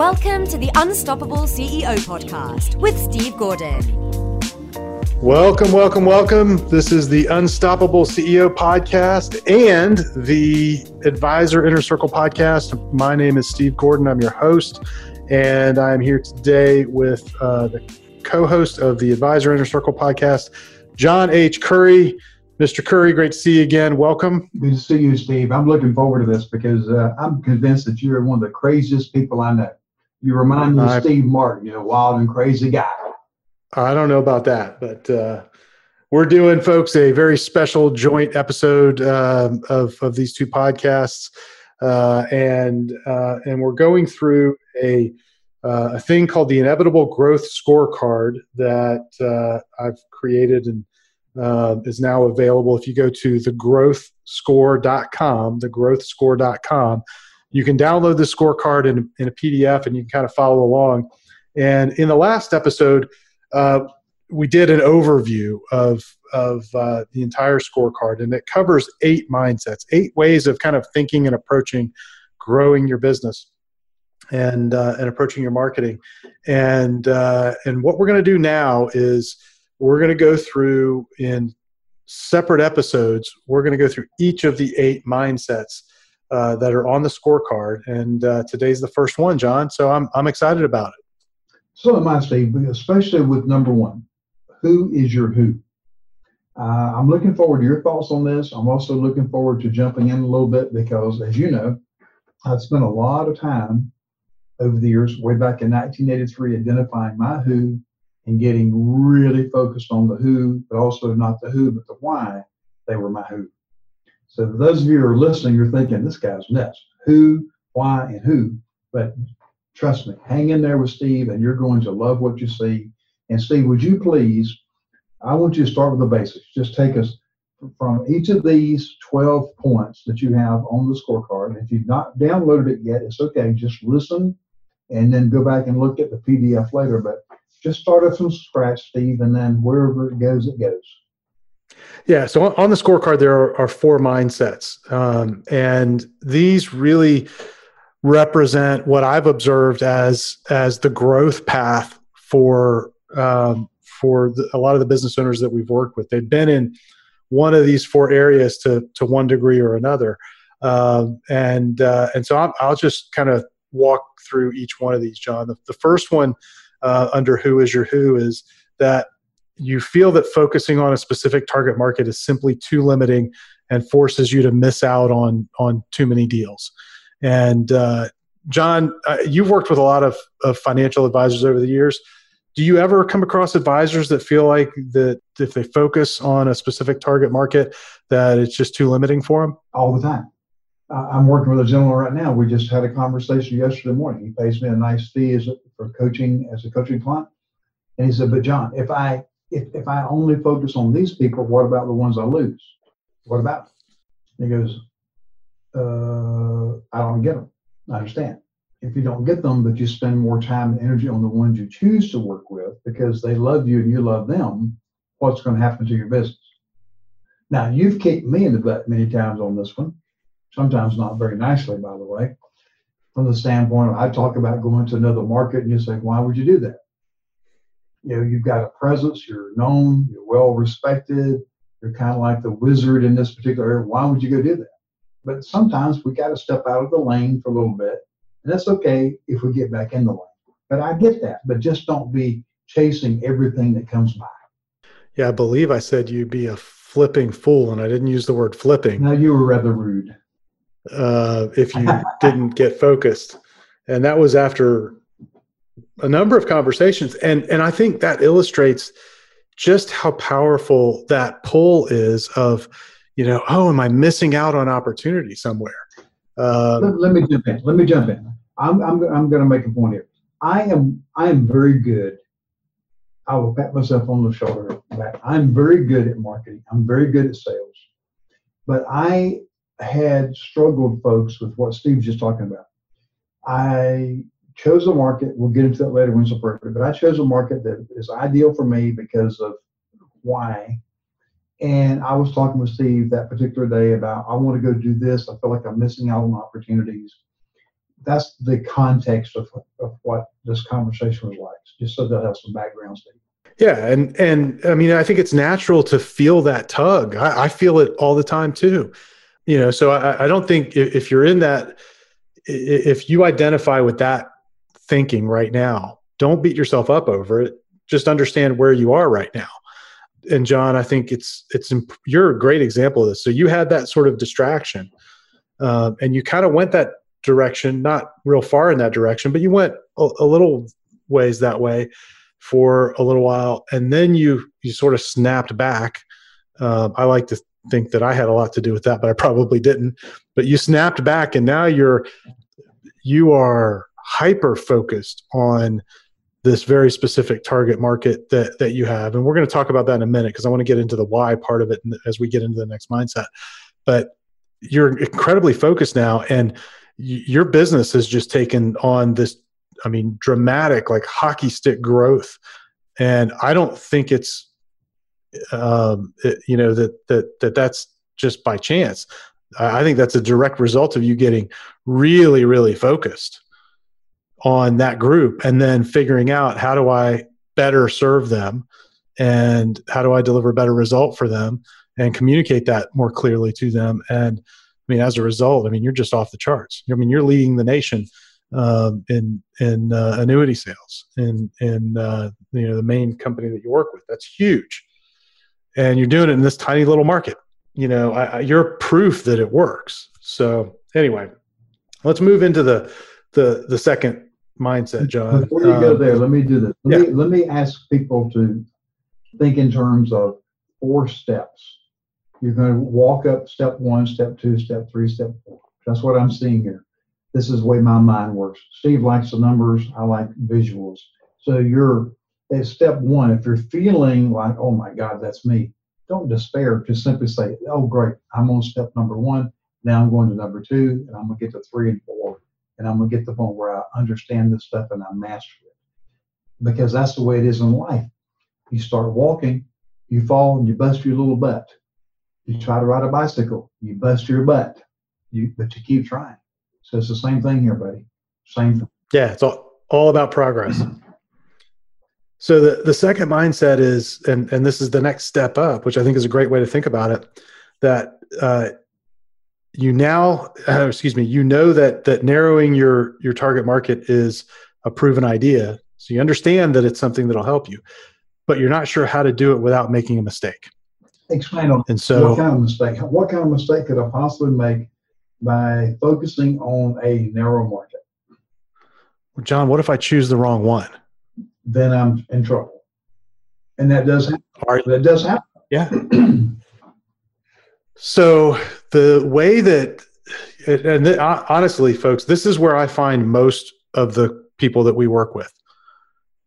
Welcome to the Unstoppable CEO podcast with Steve Gordon. Welcome, welcome, welcome. This is the Unstoppable CEO podcast and the Advisor Inner Circle podcast. My name is Steve Gordon. I'm your host, and I'm here today with uh, the co host of the Advisor Inner Circle podcast, John H. Curry. Mr. Curry, great to see you again. Welcome. Good to see you, Steve. I'm looking forward to this because uh, I'm convinced that you're one of the craziest people I know. You remind me of Steve Martin, you know, wild and crazy guy. I don't know about that, but uh, we're doing, folks, a very special joint episode uh, of of these two podcasts, uh, and uh, and we're going through a uh, a thing called the Inevitable Growth Scorecard that uh, I've created and is now available. If you go to thegrowthscore.com, thegrowthscore.com you can download the scorecard in, in a PDF and you can kind of follow along. And in the last episode, uh, we did an overview of of uh, the entire scorecard, and it covers eight mindsets, eight ways of kind of thinking and approaching growing your business and uh, and approaching your marketing. And uh, and what we're going to do now is we're going to go through in separate episodes. We're going to go through each of the eight mindsets uh, that are on the scorecard. And uh, today's the first one, John. So I'm I'm excited about it. So am I, Steve. Especially with number one, who is your who? Uh, I'm looking forward to your thoughts on this. I'm also looking forward to jumping in a little bit because, as you know, I've spent a lot of time over the years, way back in 1983, identifying my who and getting really focused on the who, but also not the who, but the why they were my who. So those of you who are listening, you're thinking, this guy's nuts. Who, why, and who. But trust me, hang in there with Steve and you're going to love what you see. And Steve, would you please, I want you to start with the basics. Just take us from each of these 12 points that you have on the scorecard. If you've not downloaded it yet, it's okay. Just listen and then go back and look at the PDF later. But just start it from scratch, Steve, and then wherever it goes, it goes. Yeah. So on the scorecard, there are, are four mindsets, um, and these really represent what I've observed as as the growth path for um, for the, a lot of the business owners that we've worked with. They've been in one of these four areas to to one degree or another, um, and uh, and so i will just kind of walk through each one of these, John. The, the first one uh, under who is your who is that you feel that focusing on a specific target market is simply too limiting and forces you to miss out on on too many deals. And uh, John, uh, you've worked with a lot of, of financial advisors over the years. Do you ever come across advisors that feel like that if they focus on a specific target market, that it's just too limiting for them? All the time. I'm working with a gentleman right now. We just had a conversation yesterday morning. He pays me a nice fee as a, for coaching as a coaching client, and he said, "But John, if I if, if I only focus on these people, what about the ones I lose? What about? Them? He goes, uh, I don't get them. I understand. If you don't get them, but you spend more time and energy on the ones you choose to work with because they love you and you love them, what's going to happen to your business? Now, you've kicked me in the butt many times on this one, sometimes not very nicely, by the way, from the standpoint of I talk about going to another market and you say, why would you do that? You know you've got a presence you're known you're well respected you're kind of like the wizard in this particular area. Why would you go do that? But sometimes we got to step out of the lane for a little bit and that's okay if we get back in the lane. But i get that but just don't be chasing everything that comes by. Yeah i believe i said you'd be a flipping fool and i didn't use the word flipping. Now you were rather rude. Uh, if you didn't get focused. And that was after a number of conversations and and i think that illustrates just how powerful that pull is of you know oh am i missing out on opportunity somewhere? Um, let, let, me jump in. Let me jump in. I'm i'm, I'm going to make a point here. I am i am very good. I will pat myself on the shoulder back i'm very good at marketing. I'm very good at sales. But i had struggled folks with what steve's just talking about. I chose a market. We'll get into that later when it's appropriate. But I chose a market that is ideal for me because of why. And I was talking with Steve that particular day about I want to go do this. I feel like I'm missing out on opportunities. that's the context of, of what this conversation was like, just so they'll have some background. Steve. Yeah, and and I mean, I think it's natural to feel that tug. I, I feel it all the time too. You know, so I, I don't think if you're in that, if you identify with that thinking right now, don't beat yourself up over it. Just understand where you are right now. And John, I think it's it's you're a great example of this. So you had that sort of distraction, um, and you kind of went that direction, not real far in that direction, but you went a, a little ways that way for a little while, and then you you sort of snapped back. Um, I like to think that I had a lot to do with that, but I probably didn't. But you snapped back, and now you're you are hyper focused on this very specific target market that that you have, and we're going to talk about that in a minute because I want to get into the why part of it as we get into the next mindset. But you're incredibly focused now, and your business has just taken on this I mean, dramatic, like hockey stick growth. And I don't think it's, um, it, you know, that, that, that that's just by chance. I think that's a direct result of you getting really, really focused on that group and then figuring out how do I better serve them and how do I deliver a better result for them and communicate that more clearly to them. And I mean, as a result, I mean, you're just off the charts. I mean, you're leading the nation um, in in uh, annuity sales in in uh, you know the main company that you work with. That's huge, and you're doing it in this tiny little market. You know, I, I, you're proof that it works. So anyway, let's move into the the the second mindset, John. Before you um, go there, let me do this. Let, yeah. me, let me ask people to think in terms of four steps. You're going to walk up step one, step two, step three, step four. That's what I'm seeing here this is the way my mind works. Steve likes the numbers. I like visuals. So you're at step one. If you're feeling like, oh my God, that's me, don't despair. Just simply say, oh great, I'm on step number one. Now I'm going to number two, and I'm gonna get to three and four, and I'm gonna get to the point where I understand this stuff and I master it. Because that's the way it is in life. You start walking, you fall, and you bust your little butt. You try to ride a bicycle, you bust your butt. You, but you keep trying. So it's the same thing here, buddy. Same thing. Yeah, it's all, all about progress. so the, the second mindset is, and, and this is the next step up, which I think is a great way to think about it, that uh, you now, uh, excuse me, you know that that narrowing your your target market is a proven idea. So you understand that it's something that'll help you, but you're not sure how to do it without making a mistake. Explain on and so what kind of mistake? What kind of mistake could I possibly make by focusing on a narrow market. Well, John, what if I choose the wrong one? Then I'm in trouble. And that does happen. Right. That does happen. Yeah. so the way that, and honestly, folks, this is where I find most of the people that we work with.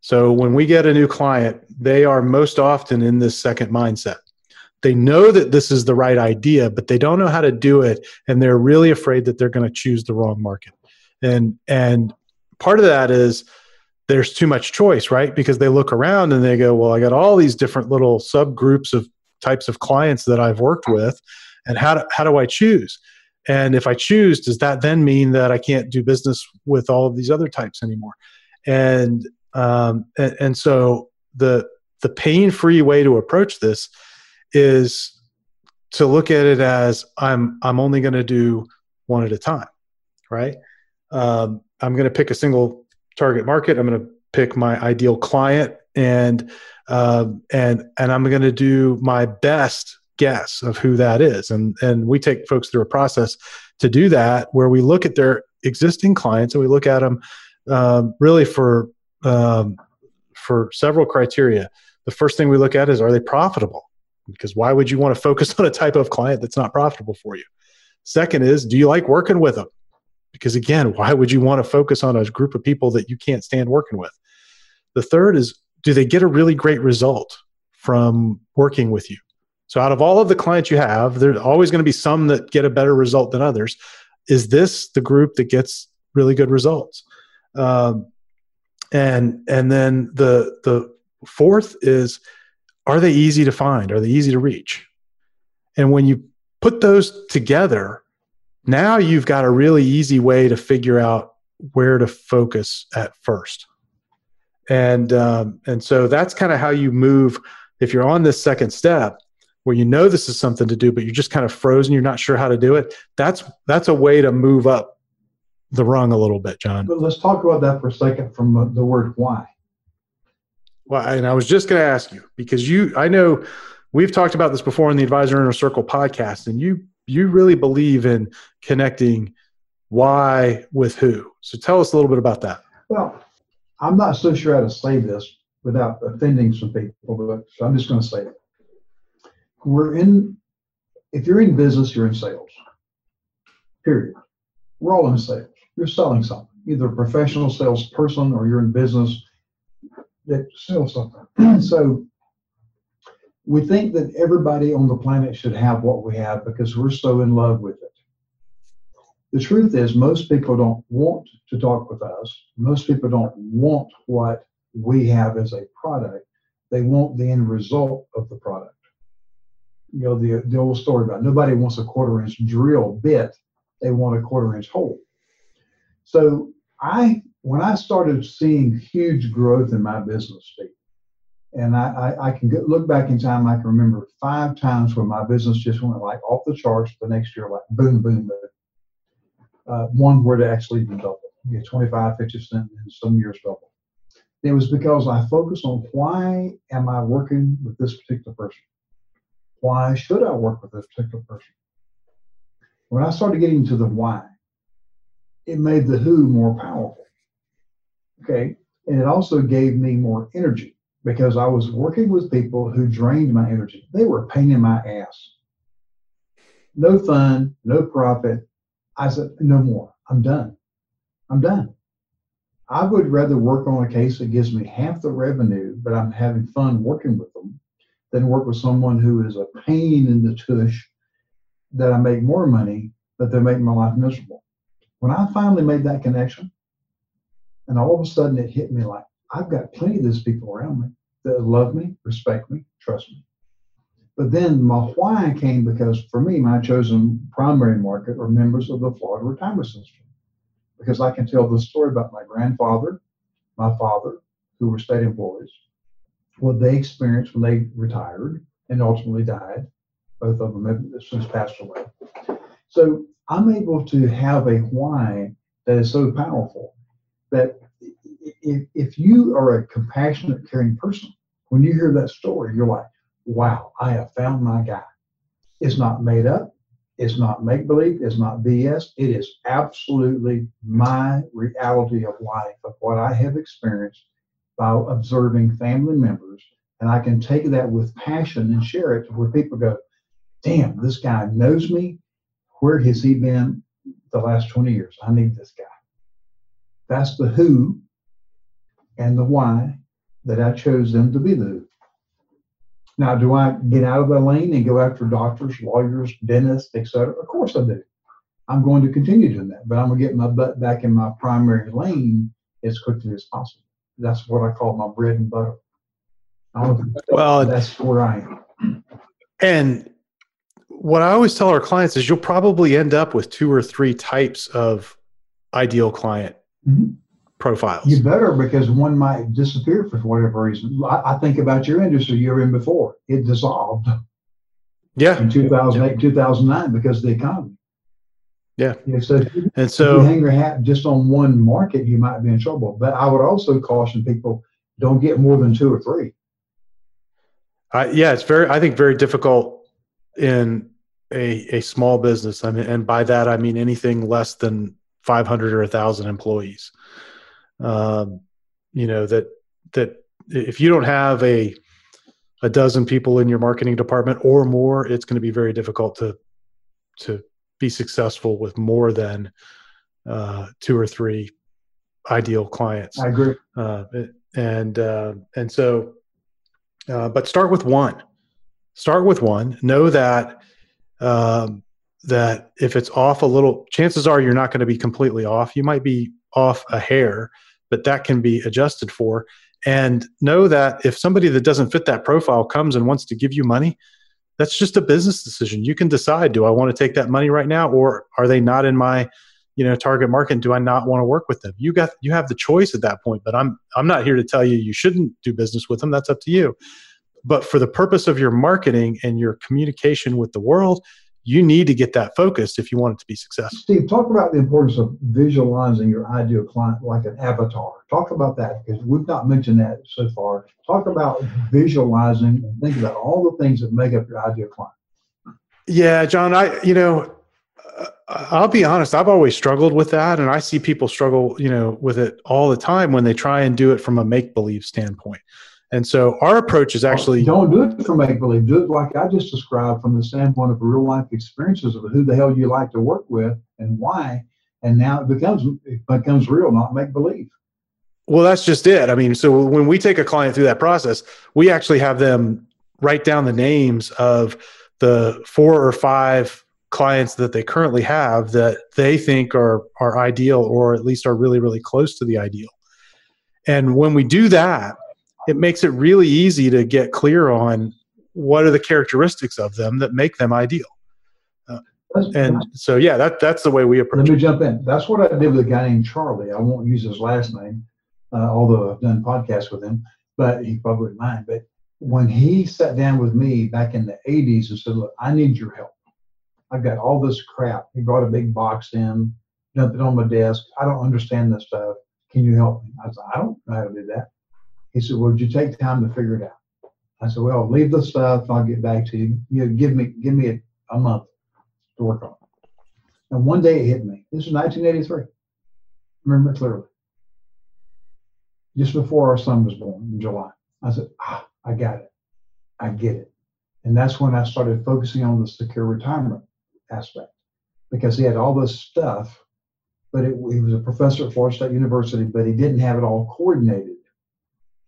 So when we get a new client, they are most often in this second mindset they know that this is the right idea, but they don't know how to do it, and they're really afraid that they're going to choose the wrong market. And and part of that is there's too much choice, right? Because they look around and they go, "Well, I got all these different little subgroups of types of clients that I've worked with, and how do, how do I choose?" And if I choose, does that then mean that I can't do business with all of these other types anymore? And um, and, and so the the pain free way to approach this is to look at it as I'm I'm only going to do one at a time, right? Um, I'm going to pick a single target market. I'm going to pick my ideal client, and um, and and I'm going to do my best guess of who that is. And and we take folks through a process to do that, where we look at their existing clients and we look at them um, really for um, for several criteria. The first thing we look at is are they profitable? because why would you want to focus on a type of client that's not profitable for you? Second is, do you like working with them? Because again, why would you want to focus on a group of people that you can't stand working with? The third is, do they get a really great result from working with you? So, out of all of the clients you have, there's always going to be some that get a better result than others. Is this the group that gets really good results? Um, and and then the the fourth is are they easy to find? Are they easy to reach? And when you put those together, now you've got a really easy way to figure out where to focus at first. And um, and so that's kind of how you move. If you're on this second step, where you know this is something to do, but you're just kind of frozen, you're not sure how to do it. That's that's a way to move up the rung a little bit, John. But let's talk about that for a second from uh, the word why. Well, and I was just going to ask you because you, I know we've talked about this before in the Advisor Inner Circle podcast, and you you really believe in connecting why with who. So tell us a little bit about that. Well, I'm not so sure how to say this without offending some people, but so I'm just going to say it. We're in, if you're in business, you're in sales. Period. We're all in sales. You're selling something, either a professional salesperson or you're in business that sells something. so we think that everybody on the planet should have what we have because we're so in love with it. The truth is, most people don't want to talk with us. Most people don't want what we have as a product. They want the end result of the product. You know, the, the old story about nobody wants a quarter inch drill bit, they want a quarter inch hole. So I, when I started seeing huge growth in my business, and I, I, I can get, look back in time, I can remember five times when my business just went like off the charts the next year, like boom, boom, boom. Uh, one word actually even double, you know, 25, 50 percent, and some years double. It was because I focused on why am I working with this particular person? Why should I work with this particular person? When I started getting to the why, it made the who more powerful. Okay. And it also gave me more energy because I was working with people who drained my energy. They were pain in my ass. No fun, no profit. I said, no more. I'm done. I'm done. I would rather work on a case that gives me half the revenue, but I'm having fun working with them, than work with someone who is a pain in the tush that I make more money, but they're making my life miserable. When I finally made that connection, and all of a sudden it hit me like, I've got plenty of those people around me that love me, respect me, trust me. But then my why came because for me, my chosen primary market are members of the Florida retirement system. Because I can tell the story about my grandfather, my father, who were state employees, what they experienced when they retired and ultimately died. Both of them have since passed away. So I'm able to have a why that is so powerful that if, if you are a compassionate, caring person, when you hear that story, you're like, wow, I have found my guy. It's not made up. It's not make believe. It's not BS. It is absolutely my reality of life, of what I have experienced by observing family members. And I can take that with passion and share it to where people go, damn, this guy knows me. Where has he been the last 20 years? I need this guy. That's the who and the why that I chose them to be the who. Now, do I get out of the lane and go after doctors, lawyers, dentists, etc.? Of course I do. I'm going to continue doing that, but I'm going to get my butt back in my primary lane as quickly as possible. That's what I call my bread and butter. well, that's where I am. And what I always tell our clients is you'll probably end up with two or three types of ideal client. Mm-hmm profiles. You better because one might disappear for whatever reason. I, I think about your industry you were in before. It dissolved. Yeah. In 2008, yeah. 2009 because of the economy. Yeah. so and so if you hang your hat just on one market, you might be in trouble. But I would also caution people don't get more than two or three. Uh, yeah, it's very, I think, very difficult in a, a small business. I mean, and by that, I mean anything less than 500 or 1,000 employees um, you know that that if you don't have a a dozen people in your marketing department or more, it's going to be very difficult to to be successful with more than uh, two or three ideal clients. I agree. Uh, and uh, and so, uh, but start with one. Start with one. Know that um, that if it's off a little, chances are you're not going to be completely off. You might be off a hair, but that can be adjusted for. And know that if somebody that doesn't fit that profile comes and wants to give you money, that's just a business decision. You can decide do I want to take that money right now or are they not in my you know target market do i not want to work with them? You got you have the choice at that point but i'm i'm not here to tell you you shouldn't do business with them. That's up to you. But for the purpose of your marketing and your communication with the world you need to get that focused if you want it to be successful steve talk about the importance of visualizing your ideal client like an avatar talk about that because we've not mentioned that so far talk about visualizing and think about all the things that make up your ideal client yeah john i you know uh, I'll be honest, I've always struggled with that. And I see people struggle, you know, with it all the time when they try and do it from a make believe standpoint. And so our approach is actually oh, don't do it from make believe. Do it like I just described from the standpoint of real life experiences of who the hell you like to work with and why. And now it becomes it becomes real, not make believe. Well, that's just it. I mean, so when we take a client through that process, we actually have them write down the names of the four or five clients that they currently have that they think are are ideal or at least are really really close to the ideal and when we do that it makes it really easy to get clear on what are the characteristics of them that make them ideal uh, and so yeah that that's the way we approach let me jump in that's what i did with a guy named charlie i won't use his last name uh, although i've done podcasts with him but he probably wouldn't mind but when he sat down with me back in the 80s and said look i need your help I've got all this crap. He brought a big box in, dumped it on my desk. I don't understand this stuff. Can you help me? I said, I don't know how to do that. He said, Well, would you take time to figure it out? I said, Well, leave the stuff. I'll get back to you. You know, give me give me a, a month to work on it. And one day it hit me. This was 1983. remember it clearly. Just before our son was born in July. I said, Ah, I got it. I get it. And that's when I started focusing on the secure retirement aspect because he had all this stuff, but it, he was a professor at Florida State University, but he didn't have it all coordinated.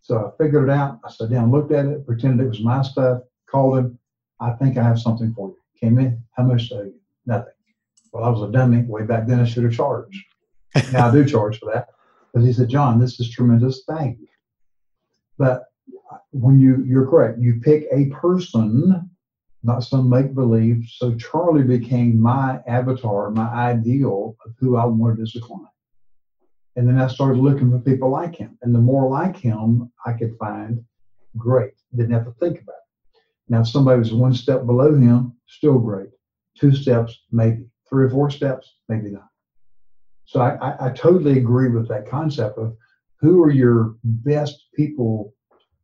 So I figured it out. I sat down, looked at it, pretended it was my stuff, called him. I think I have something for you. Came in, how much do you? Nothing. Well, I was a dummy. Way back then, I should have charged. now I do charge for that. But he said, John, this is tremendous. Thank you. But when you, you're correct, you pick a person not some make believe. So Charlie became my avatar, my ideal of who I wanted as a client. And then I started looking for people like him. And the more like him I could find, great. Didn't have to think about it. Now, if somebody was one step below him, still great. Two steps, maybe. Three or four steps, maybe not. So I, I, I totally agree with that concept of who are your best people,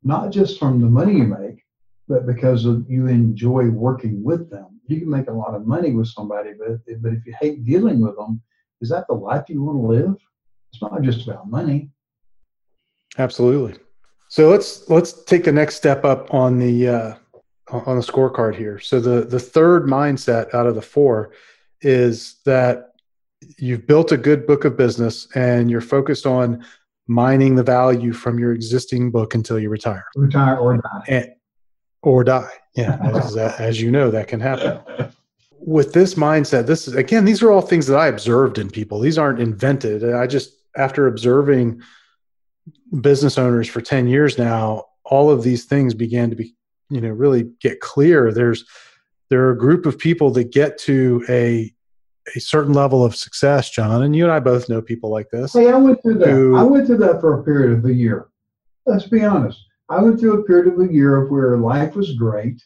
not just from the money you make, but because of, you enjoy working with them. You can make a lot of money with somebody, but but if you hate dealing with them, is that the life you want to live? It's not just about money. Absolutely. So let's let's take the next step up on the uh, on the scorecard here. So the the third mindset out of the four is that you've built a good book of business and you're focused on mining the value from your existing book until you retire. Retire or die. And, or die. Yeah, as, as you know, that can happen. With this mindset, this is again, these are all things that I observed in people. These aren't invented. I just, after observing business owners for 10 years now, all of these things began to be, you know, really get clear. There's, there are a group of people that get to a a certain level of success, John, and you and I both know people like this. Hey, I went through that. Who, I went through that for a period of a year. Let's be honest. I went through a period of a year of where life was great.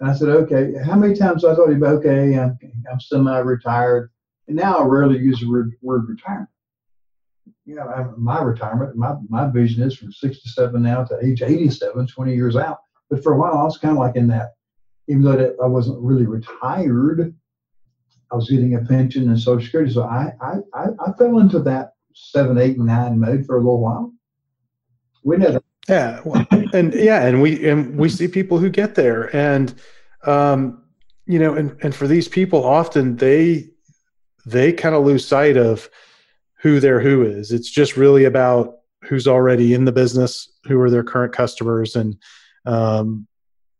And I said, okay, how many times I you about, okay, I'm, I'm semi-retired. And now I rarely use the word, word retirement. You know, my retirement, my, my vision is from 67 now to age 87, 20 years out. But for a while, I was kind of like in that, even though I wasn't really retired, I was getting a pension and Social Security. So I, I, I, I fell into that seven, eight, nine mode for a little while. We never yeah, well, and yeah, and we and we see people who get there, and um, you know, and and for these people, often they they kind of lose sight of who their who is. It's just really about who's already in the business, who are their current customers, and um,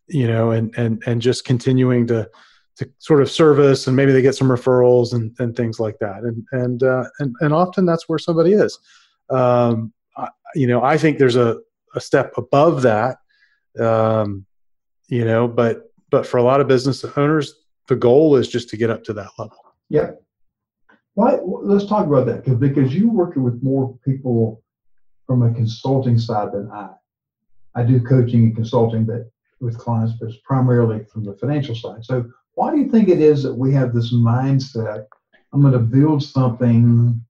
you know, and and and just continuing to to sort of service, and maybe they get some referrals and and things like that, and and uh, and and often that's where somebody is. Um, I, you know, I think there's a a step above that um, you know but but for a lot of business owners the goal is just to get up to that level yep Why? Let's talk about that because because you're working with more people from a consulting side than I. I do coaching and consulting, but with clients, but it's primarily from the financial side. So why do you think it is that we have this mindset? I'm going to build something,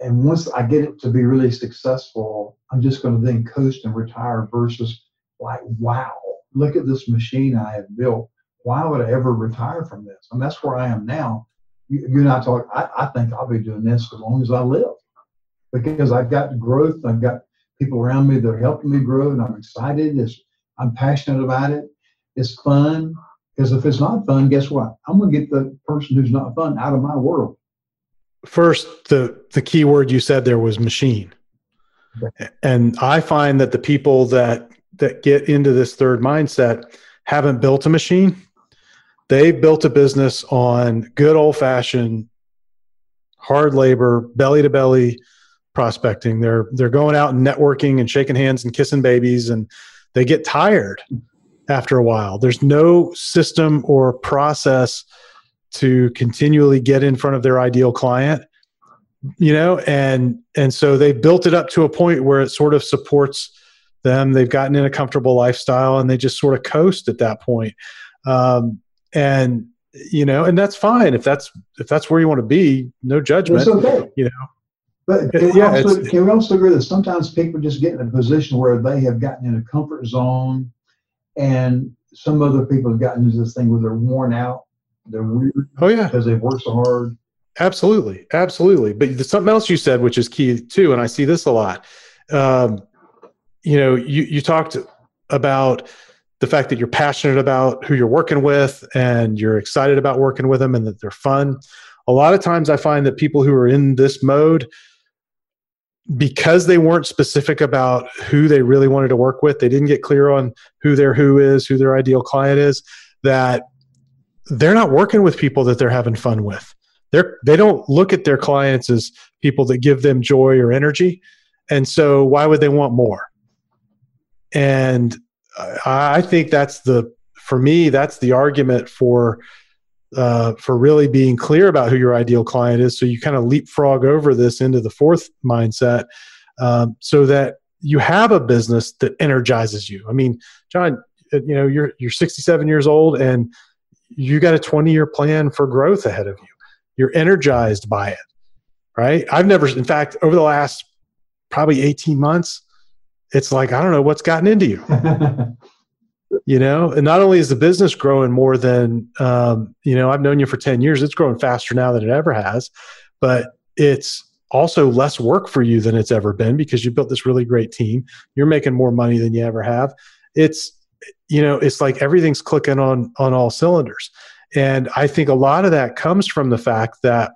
and once I get it to be really successful, I'm just going to then coast and retire. Versus like, wow, look at this machine I have built. Why would I ever retire from this? And that's where I am now. You, you and I talk. I, I think I'll be doing this as long as I live because I've got growth. I've got people around me that are helping me grow, and I'm excited. It's, I'm passionate about it. It's fun. Because if it's not fun, guess what? I'm going to get the person who's not fun out of my world. First, the the key word you said there was machine, okay. and I find that the people that that get into this third mindset haven't built a machine. They built a business on good old fashioned hard labor, belly to belly prospecting. They're they're going out and networking and shaking hands and kissing babies, and they get tired after a while. There's no system or process to continually get in front of their ideal client you know and and so they've built it up to a point where it sort of supports them they've gotten in a comfortable lifestyle and they just sort of coast at that point um, and you know and that's fine if that's if that's where you want to be no judgment it's okay. you know but can, yeah, we also, can we also agree that sometimes people just get in a position where they have gotten in a comfort zone and some other people have gotten into this thing where they're worn out, they're weird. Oh yeah, because they've worked so hard. Absolutely, absolutely. But there's something else you said, which is key too, and I see this a lot. Um, you know, you you talked about the fact that you're passionate about who you're working with and you're excited about working with them and that they're fun. A lot of times I find that people who are in this mode because they weren't specific about who they really wanted to work with, they didn't get clear on who their who is, who their ideal client is, that they're not working with people that they're having fun with. They're they don't look at their clients as people that give them joy or energy. And so why would they want more? And I think that's the for me, that's the argument for uh, for really being clear about who your ideal client is. So you kind of leapfrog over this into the fourth mindset um, so that you have a business that energizes you. I mean, John, uh, you know, you're, you're 67 years old and you got a 20 year plan for growth ahead of you. You're energized by it, right? I've never, in fact, over the last probably 18 months, it's like, I don't know what's gotten into you. you know and not only is the business growing more than um, you know i've known you for 10 years it's growing faster now than it ever has but it's also less work for you than it's ever been because you built this really great team. You're making more money than you ever have. It's you know it's like everything's clicking on on all cylinders. And i think a lot of that comes from the fact that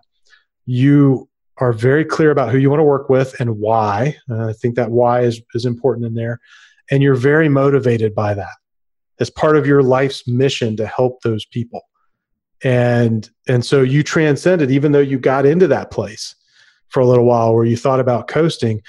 you are very clear about who you want to work with and why. Uh, i think that why is is important in there. And you're very motivated by that as part of your life's mission to help those people. And and so you transcended even though you got into that place for a little while where you thought about coasting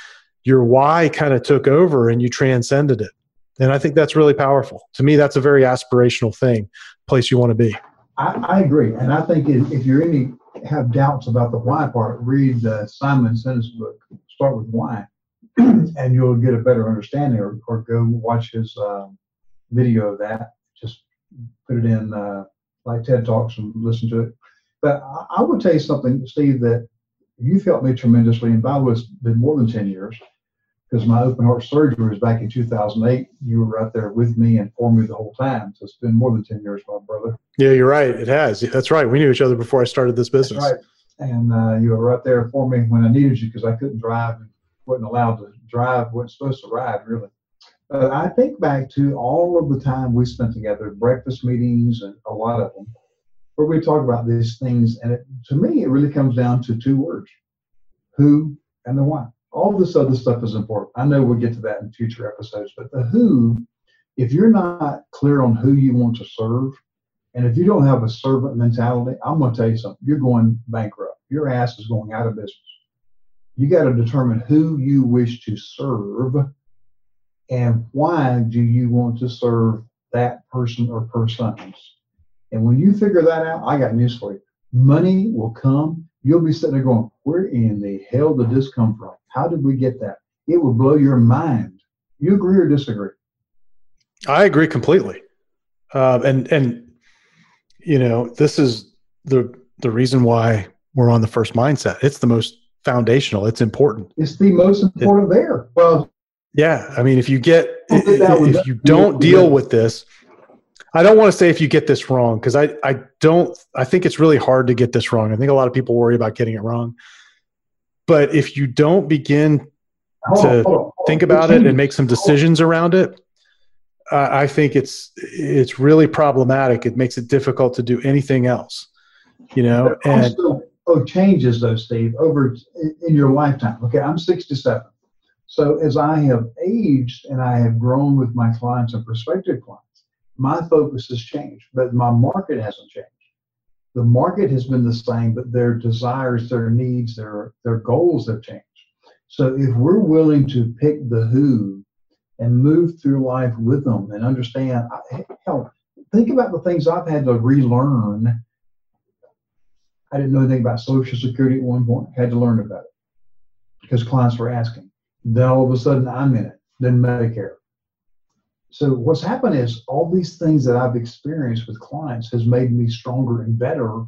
your why kind of took over and you transcended it. And i think that's really powerful. To me that's a very aspirational thing place you want to be. I, I agree. And i think if, if you're any have doubts about the why part read uh, simon sinek's book start with why and you'll get a better understanding or, or go watch his um, video of that. Just put it in uh, like TED Talks and listen to it. But I, I would tell you something, Steve, that you've helped me tremendously, and by has been more than 10 years because my open heart surgery was back in 2008. You were right there with me and for me the whole time. So it's been more than 10 years, my brother. Yeah, you're right. It has. That's right. We knew each other before I started this business. That's right. And uh, you were right there for me when I needed you because I couldn't drive and wasn't allowed to drive, wasn't supposed to ride really. Uh, I think back to all of the time we spent together, breakfast meetings, and a lot of them, where we talk about these things. And it, to me, it really comes down to two words who and the why. All this other stuff is important. I know we'll get to that in future episodes, but the who, if you're not clear on who you want to serve, and if you don't have a servant mentality, I'm going to tell you something. You're going bankrupt. Your ass is going out of business. You got to determine who you wish to serve and why do you want to serve that person or persons? And when you figure that out, I got news for you. Money will come you'll be sitting there going, where in the hell did this come from? How did we get that? It will blow your mind. You agree or disagree? I agree completely. Uh, and, and, you know, this is the, the reason why we're on the first mindset. It's the most foundational. It's important. It's the most important it, there. Well, yeah. I mean, if you get, if, if you don't deal with this, I don't want to say if you get this wrong because I, I don't I think it's really hard to get this wrong. I think a lot of people worry about getting it wrong. But if you don't begin to on, hold on, think about it and make some decisions around it, uh, I think it's it's really problematic. It makes it difficult to do anything else. You know, and oh, changes though, Steve, over in your lifetime. Okay, I'm 67. So as I have aged and I have grown with my clients and prospective clients my focus has changed, but my market hasn't changed. The market has been the same, but their desires, their needs, their their goals have changed. So if we're willing to pick the who and move through life with them and understand, hell, think about the things I've had to relearn. I didn't know anything about Social Security at one point. Had to learn about it because clients were asking. Then all of a sudden I'm in it. Then Medicare so what's happened is all these things that I've experienced with clients has made me stronger and better.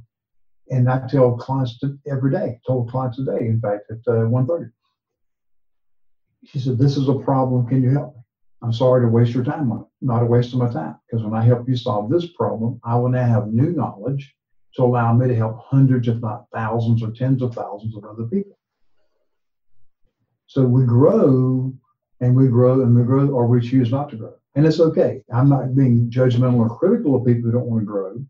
And I tell clients to, every day, told clients today, in fact, at uh, 1.30. She said, this is a problem. Can you help me? I'm sorry to waste your time on it. Not a waste of my time. Because when I help you solve this problem, I will now have new knowledge to allow me to help hundreds, if not thousands or tens of thousands of other people. So we grow and we grow and we grow, or we choose not to grow. And it's okay. I'm not being judgmental or critical of people who don't want to grow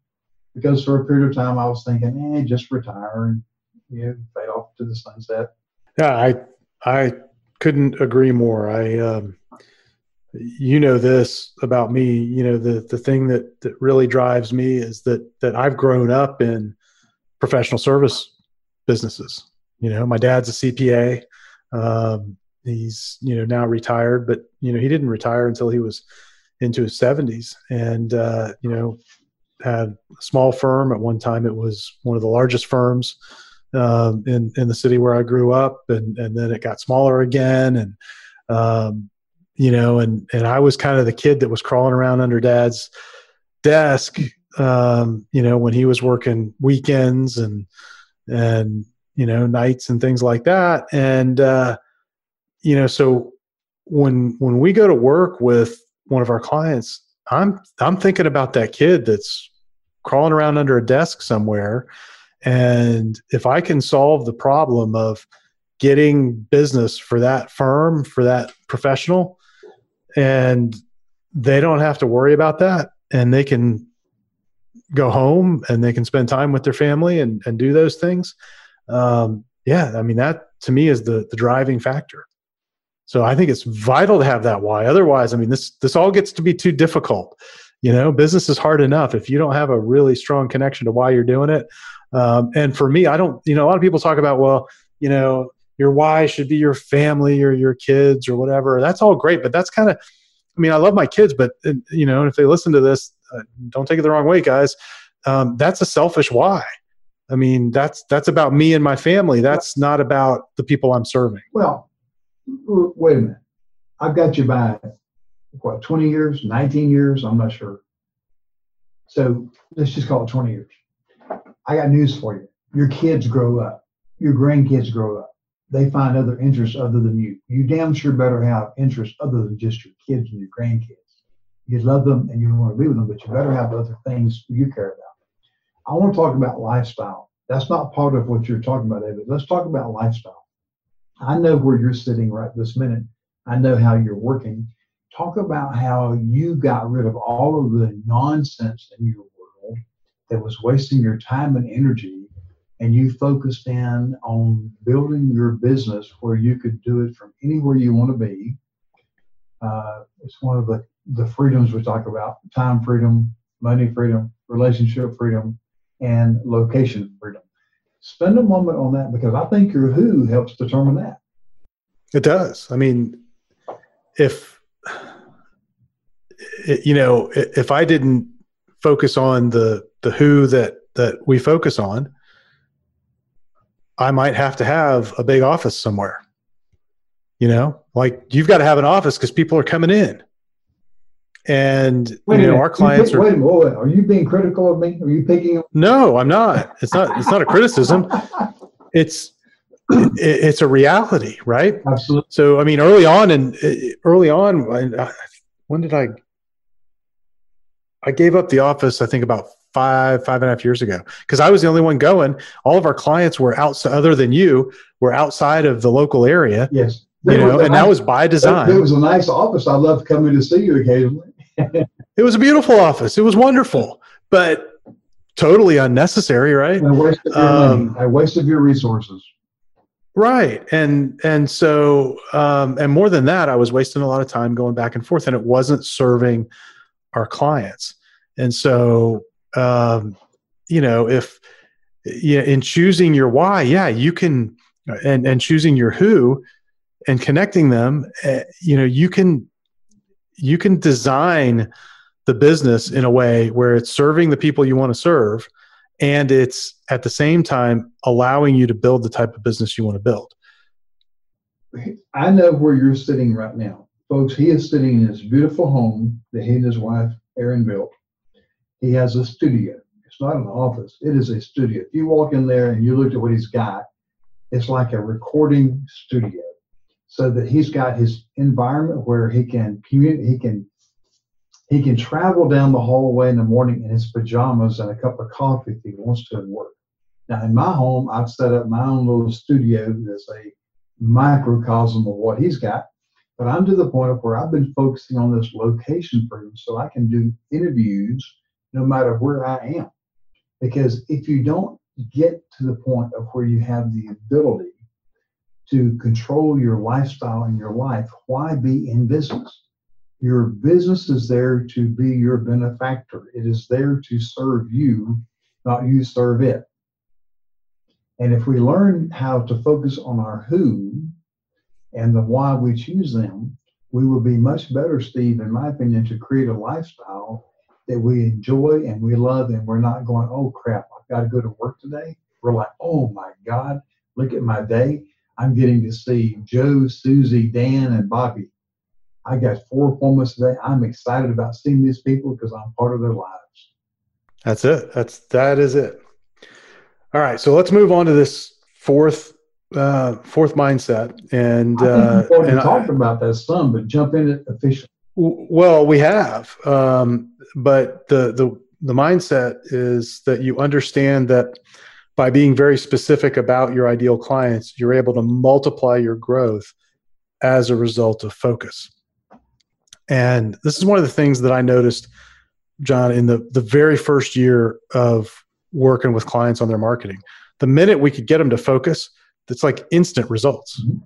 because for a period of time I was thinking, eh, just retire and you know, fade off to the sunset. Yeah, I I couldn't agree more. I um, you know this about me. You know the the thing that that really drives me is that that I've grown up in professional service businesses. You know, my dad's a CPA. Um, he's you know now retired, but you know he didn't retire until he was into his 70s, and uh, you know had a small firm. At one time. It was one of the largest firms um, in in the city where I grew up, and and then it got smaller again, and um, you know, and and I was kind of the kid that was crawling around under Dad's desk, um, you know, when he was working weekends and and you know nights and things like that, and uh, you know, so when when we go to work with one of our clients, I'm I'm thinking about that kid that's crawling around under a desk somewhere and if I can solve the problem of getting business for that firm, for that professional, and they don't have to worry about that and they can go home and they can spend time with their family and, and do those things. Um, yeah, I mean, that to me is the, the driving factor. So I think it's vital to have that why. Otherwise, I mean, this this all gets to be too difficult. You know, business is hard enough if you don't have a really strong connection to why you're doing it. Um, and for me, I don't. You know, a lot of people talk about, well, you know, your why should be your family or your kids or whatever. That's all great, but that's kind of. I mean, I love my kids, but uh, you know, if they listen to this, uh, don't take it the wrong way, guys. Um, that's a selfish why. I mean, that's that's about me and my family. That's not about the people I'm serving. Well, wait a minute. I've got you by what, 20 years, 19 years? I'm not sure. So let's just call it 20 years. I got news for you. Your kids grow up, your grandkids grow up. They find other interests other than you. You damn sure better have interests other than just your kids and your grandkids. You love them and you want to be with them, but you better have other things you care about. I want to talk about lifestyle. That's not part of what you're talking about, David. Let's talk about lifestyle. I know where you're sitting right this minute. I know how you're working. Talk about how you got rid of all of the nonsense in your world that was wasting your time and energy, and you focused in on building your business where you could do it from anywhere you want to be. Uh, it's one of the, the freedoms we talk about time freedom, money freedom, relationship freedom, and location freedom spend a moment on that because I think your who helps determine that. It does. I mean, if you know, if I didn't focus on the the who that that we focus on, I might have to have a big office somewhere. You know, like you've got to have an office because people are coming in. And Wait you know, minute. our clients you, are Wait a minute. Are you being critical of me? Are you picking? on- no, I'm not. It's not it's not a criticism. It's it, it's a reality, right? Absolutely. So I mean, early on and early on, when did I? I gave up the office. I think about five five and a half years ago because I was the only one going. All of our clients were outside, other than you, were outside of the local area. Yes. You know, and that was by design. It was a nice office. I love coming to see you occasionally. It was a beautiful office. It was wonderful, but totally unnecessary, right? And a waste of your Um, money. A waste of your resources. Right. And and so um and more than that, I was wasting a lot of time going back and forth and it wasn't serving our clients. And so um you know, if yeah, in choosing your why, yeah, you can and and choosing your who and connecting them, uh, you know, you can you can design the business in a way where it's serving the people you want to serve and it's at the same time allowing you to build the type of business you want to build. I know where you're sitting right now. Folks, he is sitting in his beautiful home that he and his wife, Erin, built. He has a studio. It's not an office, it is a studio. If you walk in there and you look at what he's got, it's like a recording studio. So that he's got his environment where he can communicate, he can he can travel down the hallway in the morning in his pajamas and a cup of coffee if he wants to work. Now, in my home, I've set up my own little studio that's a microcosm of what he's got. But I'm to the point of where I've been focusing on this location for him so I can do interviews no matter where I am. Because if you don't get to the point of where you have the ability to control your lifestyle and your life, why be in business? Your business is there to be your benefactor. It is there to serve you, not you serve it. And if we learn how to focus on our who and the why we choose them, we will be much better, Steve, in my opinion, to create a lifestyle that we enjoy and we love, and we're not going, oh crap, I've got to go to work today. We're like, oh my God, look at my day. I'm getting to see Joe, Susie, Dan, and Bobby. I got four appointments today. I'm excited about seeing these people because I'm part of their lives. That's it. That's that is it. All right, so let's move on to this fourth uh, fourth mindset, and I uh, think we've already and I- talked about that some, but jump in it officially. well, we have, um, but the the the mindset is that you understand that by being very specific about your ideal clients, you're able to multiply your growth as a result of focus. And this is one of the things that I noticed, John, in the the very first year of working with clients on their marketing. The minute we could get them to focus, it's like instant results. Mm-hmm.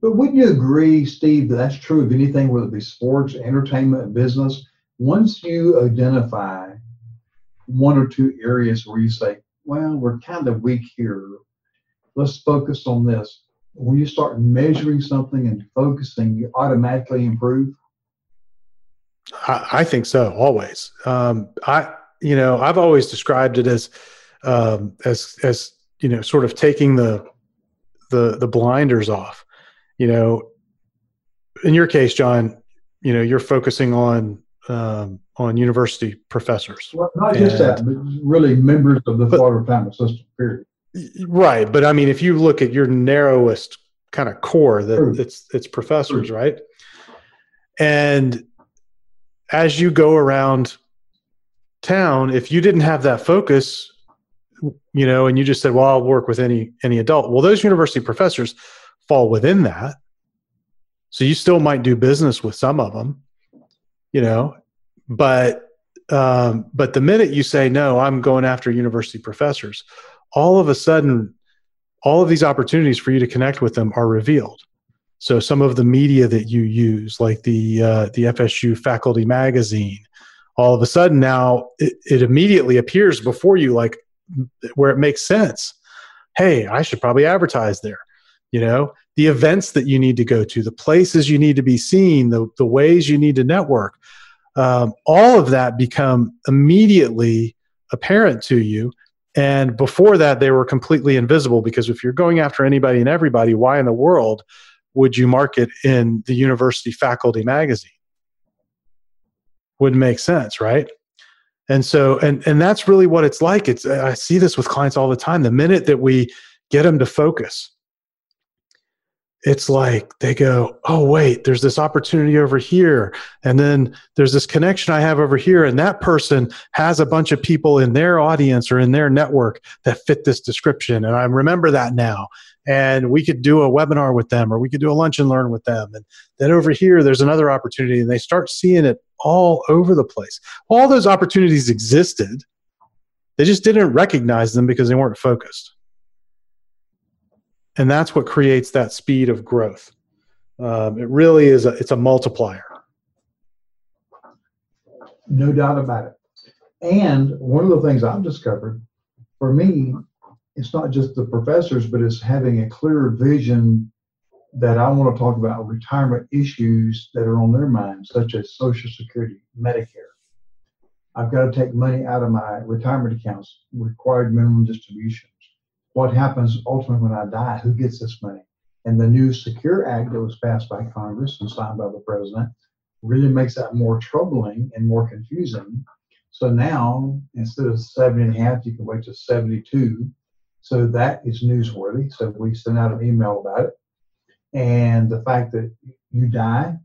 But wouldn't you agree, Steve, that that's true of anything, whether it be sports, entertainment, business? Once you identify one or two areas where you say, well, we're kind of weak here, let's focus on this. When you start measuring something and focusing, you automatically improve. I, I think so. Always. Um, I, you know, I've always described it as, um, as, as you know, sort of taking the, the, the blinders off. You know, in your case, John, you know, you're focusing on, um, on university professors, Well, not just that, but really members of the But- Florida Retirement System, period. right? But I mean, if you look at your narrowest kind of core, True. that it's it's professors, right? And as you go around town, if you didn't have that focus, you know, and you just said, "Well, I'll work with any any adult," well, those university professors fall within that. So you still might do business with some of them, you know, but um, but the minute you say no, I'm going after university professors, all of a sudden, all of these opportunities for you to connect with them are revealed. So some of the media that you use, like the uh, the FSU Faculty Magazine, all of a sudden now it, it immediately appears before you, like where it makes sense. Hey, I should probably advertise there. You know, the events that you need to go to, the places you need to be seen, the the ways you need to network, um, all of that become immediately apparent to you And before that, they were completely invisible because if you're going after anybody and everybody, why in the world would you market in the university faculty magazine? Wouldn't make sense, right? And so, and and that's really what it's like. It's I see this with clients all the time. The minute that we get them to focus, it's like they go, oh, wait, there's this opportunity over here. And then there's this connection I have over here. And that person has a bunch of people in their audience or in their network that fit this description. And I remember that now. And we could do a webinar with them or we could do a lunch and learn with them. And then over here, there's another opportunity. And they start seeing it all over the place. All those opportunities existed, they just didn't recognize them because they weren't focused and that's what creates that speed of growth. Um, it really is a, it's a multiplier. No doubt about it. And one of the things I've discovered for me, it's not just the professors, but it's having a clearer vision that I want to talk about retirement issues that are on their minds, such as Social Security, Medicare. I've got to take money out of my retirement accounts, required minimum distribution what happens ultimately when I die? Who gets this money? And the new Secure Act that was passed by Congress and signed by the president really makes that more troubling and more confusing. So now, instead of 70 and a half, you can wait to 72. So that is newsworthy. So we sent out an email about it. And the fact that you die,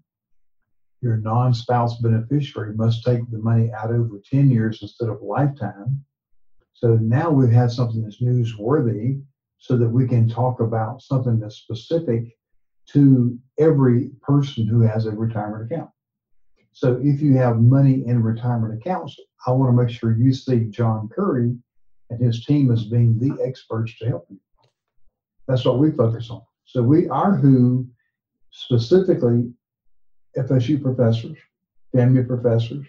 your non spouse beneficiary must take the money out over 10 years instead of lifetime. So now we've had something that's newsworthy so that we can talk about something that's specific to every person who has a retirement account. So if you have money in retirement accounts, I want to make sure you see John Curry and his team as being the experts to help you. That's what we focus on. So we are who specifically FSU professors, FAMU professors,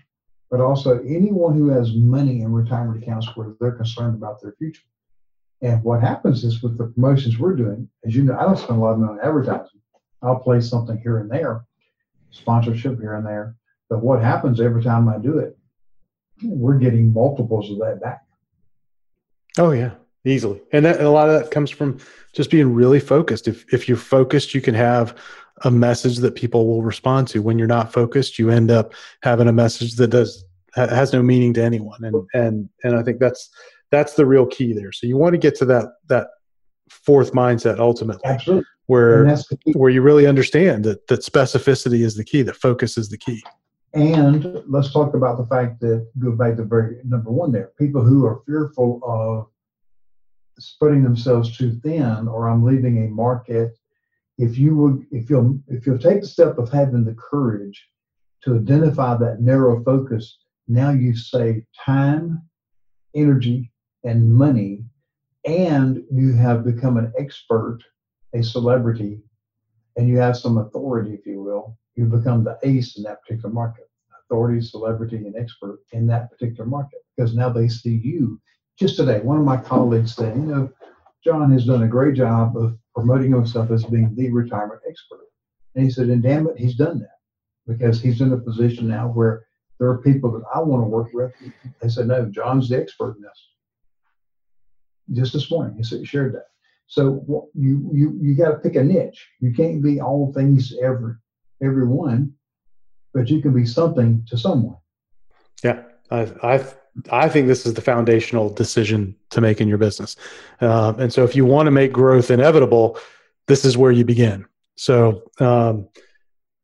but also anyone who has money in retirement accounts where they're concerned about their future. And what happens is with the promotions we're doing, as you know, I don't spend a lot of money on advertising. I'll play something here and there, sponsorship here and there. But what happens every time I do it, we're getting multiples of that back. Oh yeah, easily. And that, a lot of that comes from just being really focused. If if you're focused, you can have a message that people will respond to. When you're not focused, you end up having a message that does has no meaning to anyone. And and and I think that's that's the real key there. So you want to get to that that fourth mindset ultimately, Absolutely. where where you really understand that that specificity is the key, that focus is the key. And let's talk about the fact that go back to very number one there. People who are fearful of spreading themselves too thin, or I'm leaving a market if you would if you'll if you'll take the step of having the courage to identify that narrow focus now you save time energy and money and you have become an expert a celebrity and you have some authority if you will. You become the ace in that particular market. Authority celebrity and expert in that particular market because now they see you. Just today one of my colleagues said you know john has done a great job of promoting himself as being the retirement expert. And he said, and damn it, he's done that because he's in a position now where there are people that I want to work with. They said, no, John's the expert in this. Just this morning, he said, he shared that. So you you you got to pick a niche. You can't be all things every everyone, but you can be something to someone. Yeah, I I I think this is the foundational decision to make in your business. Uh, and so, if you want to make growth inevitable, this is where you begin. So, um,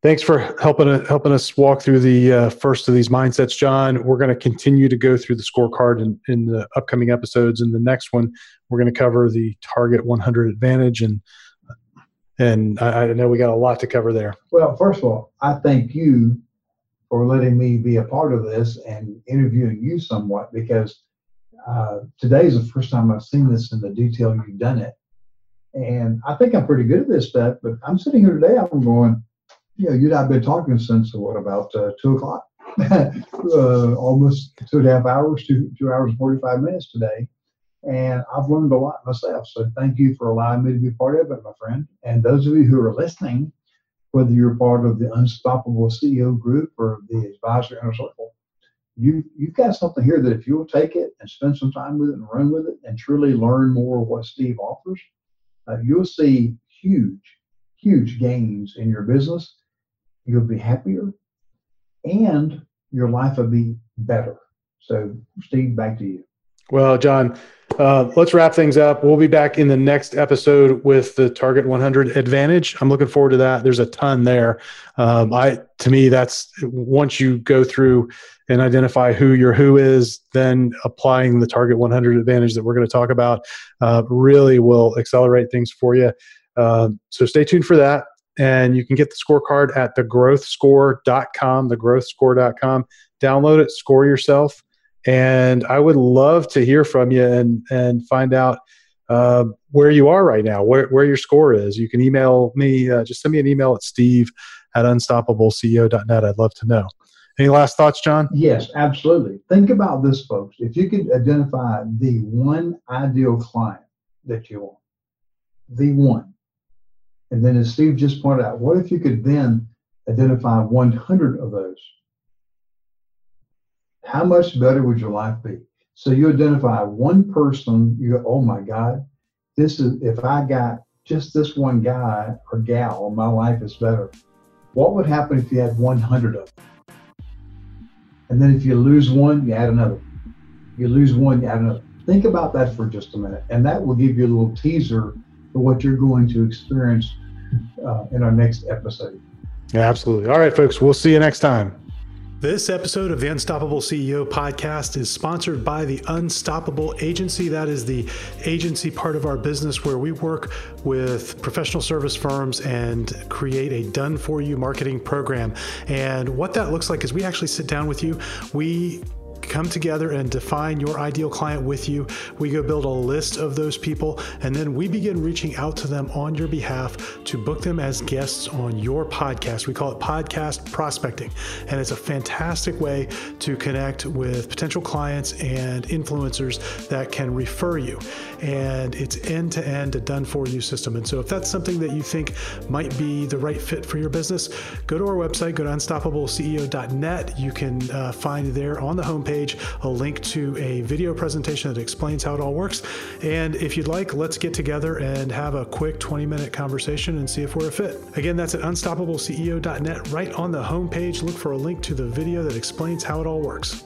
thanks for helping helping us walk through the uh, first of these mindsets, John. We're going to continue to go through the scorecard in, in the upcoming episodes. In the next one, we're going to cover the Target 100 Advantage, and and I, I know we got a lot to cover there. Well, first of all, I thank you for letting me be a part of this and interviewing you somewhat because uh, today is the first time I've seen this in the detail you've done it. And I think I'm pretty good at this stuff, but I'm sitting here today, I'm going, you know, you and I have been talking since what about uh, two o'clock? uh, almost two and a half hours, two, two hours and 45 minutes today. And I've learned a lot myself. So thank you for allowing me to be part of it, my friend. And those of you who are listening, whether you're part of the Unstoppable CEO group or the Advisor Inner Circle, you you've got something here that if you'll take it and spend some time with it and run with it and truly learn more of what Steve offers, uh, you'll see huge, huge gains in your business. You'll be happier, and your life will be better. So, Steve, back to you. Well, John, uh, let's wrap things up. We'll be back in the next episode with the Target 100 Advantage. I'm looking forward to that. There's a ton there. Um, I, to me, that's once you go through and identify who your who is, then applying the Target 100 Advantage that we're going to talk about uh, really will accelerate things for you. Uh, so stay tuned for that. And you can get the scorecard at thegrowthscore.com, thegrowthscore.com. Download it, score yourself and I would love to hear from you and and find out uh, where you are right now, where where your score is. You can email me. Uh, just send me an email at steve at unstoppableceo.net. I'd love to know. Any last thoughts, John? Yes, absolutely. Think about this, folks. If you could identify the one ideal client that you want, the one, and then as Steve just pointed out, what if you could then identify 100 of those? How much better would your life be? So you identify one person, you go, oh my God, this is if I got just this one guy or gal, my life is better. What would happen if you had 100 of them? And then if you lose one, you add another. You lose one, you add another. Think about that for just a minute, and that will give you a little teaser for what you're going to experience uh, in our next episode. Yeah, absolutely. All right, folks, we'll see you next time. This episode of the Unstoppable CEO podcast is sponsored by the Unstoppable Agency. That is the agency part of our business where we work with professional service firms and create a done for you marketing program. And what that looks like is we actually sit down with you. We come together and define your ideal client with you. We go build a list of those people, and then we begin reaching out to them on your behalf to book them as guests on your podcast. We call it podcast prospecting, and it's a fantastic way to connect with potential clients and influencers that can refer you. And it's end to end, a done for you system. And so, if that's something that you think might be the right fit for your business, go to our website, go to unstoppableceo.net. You can uh, find there on the homepage page a link to a video presentation that explains how it all works. And if you'd like, let's get together and have a quick 20 minute conversation and see if we're a fit. Again, that's at unstoppableceo.net. Right on the homepage, look for a link to the video that explains how it all works.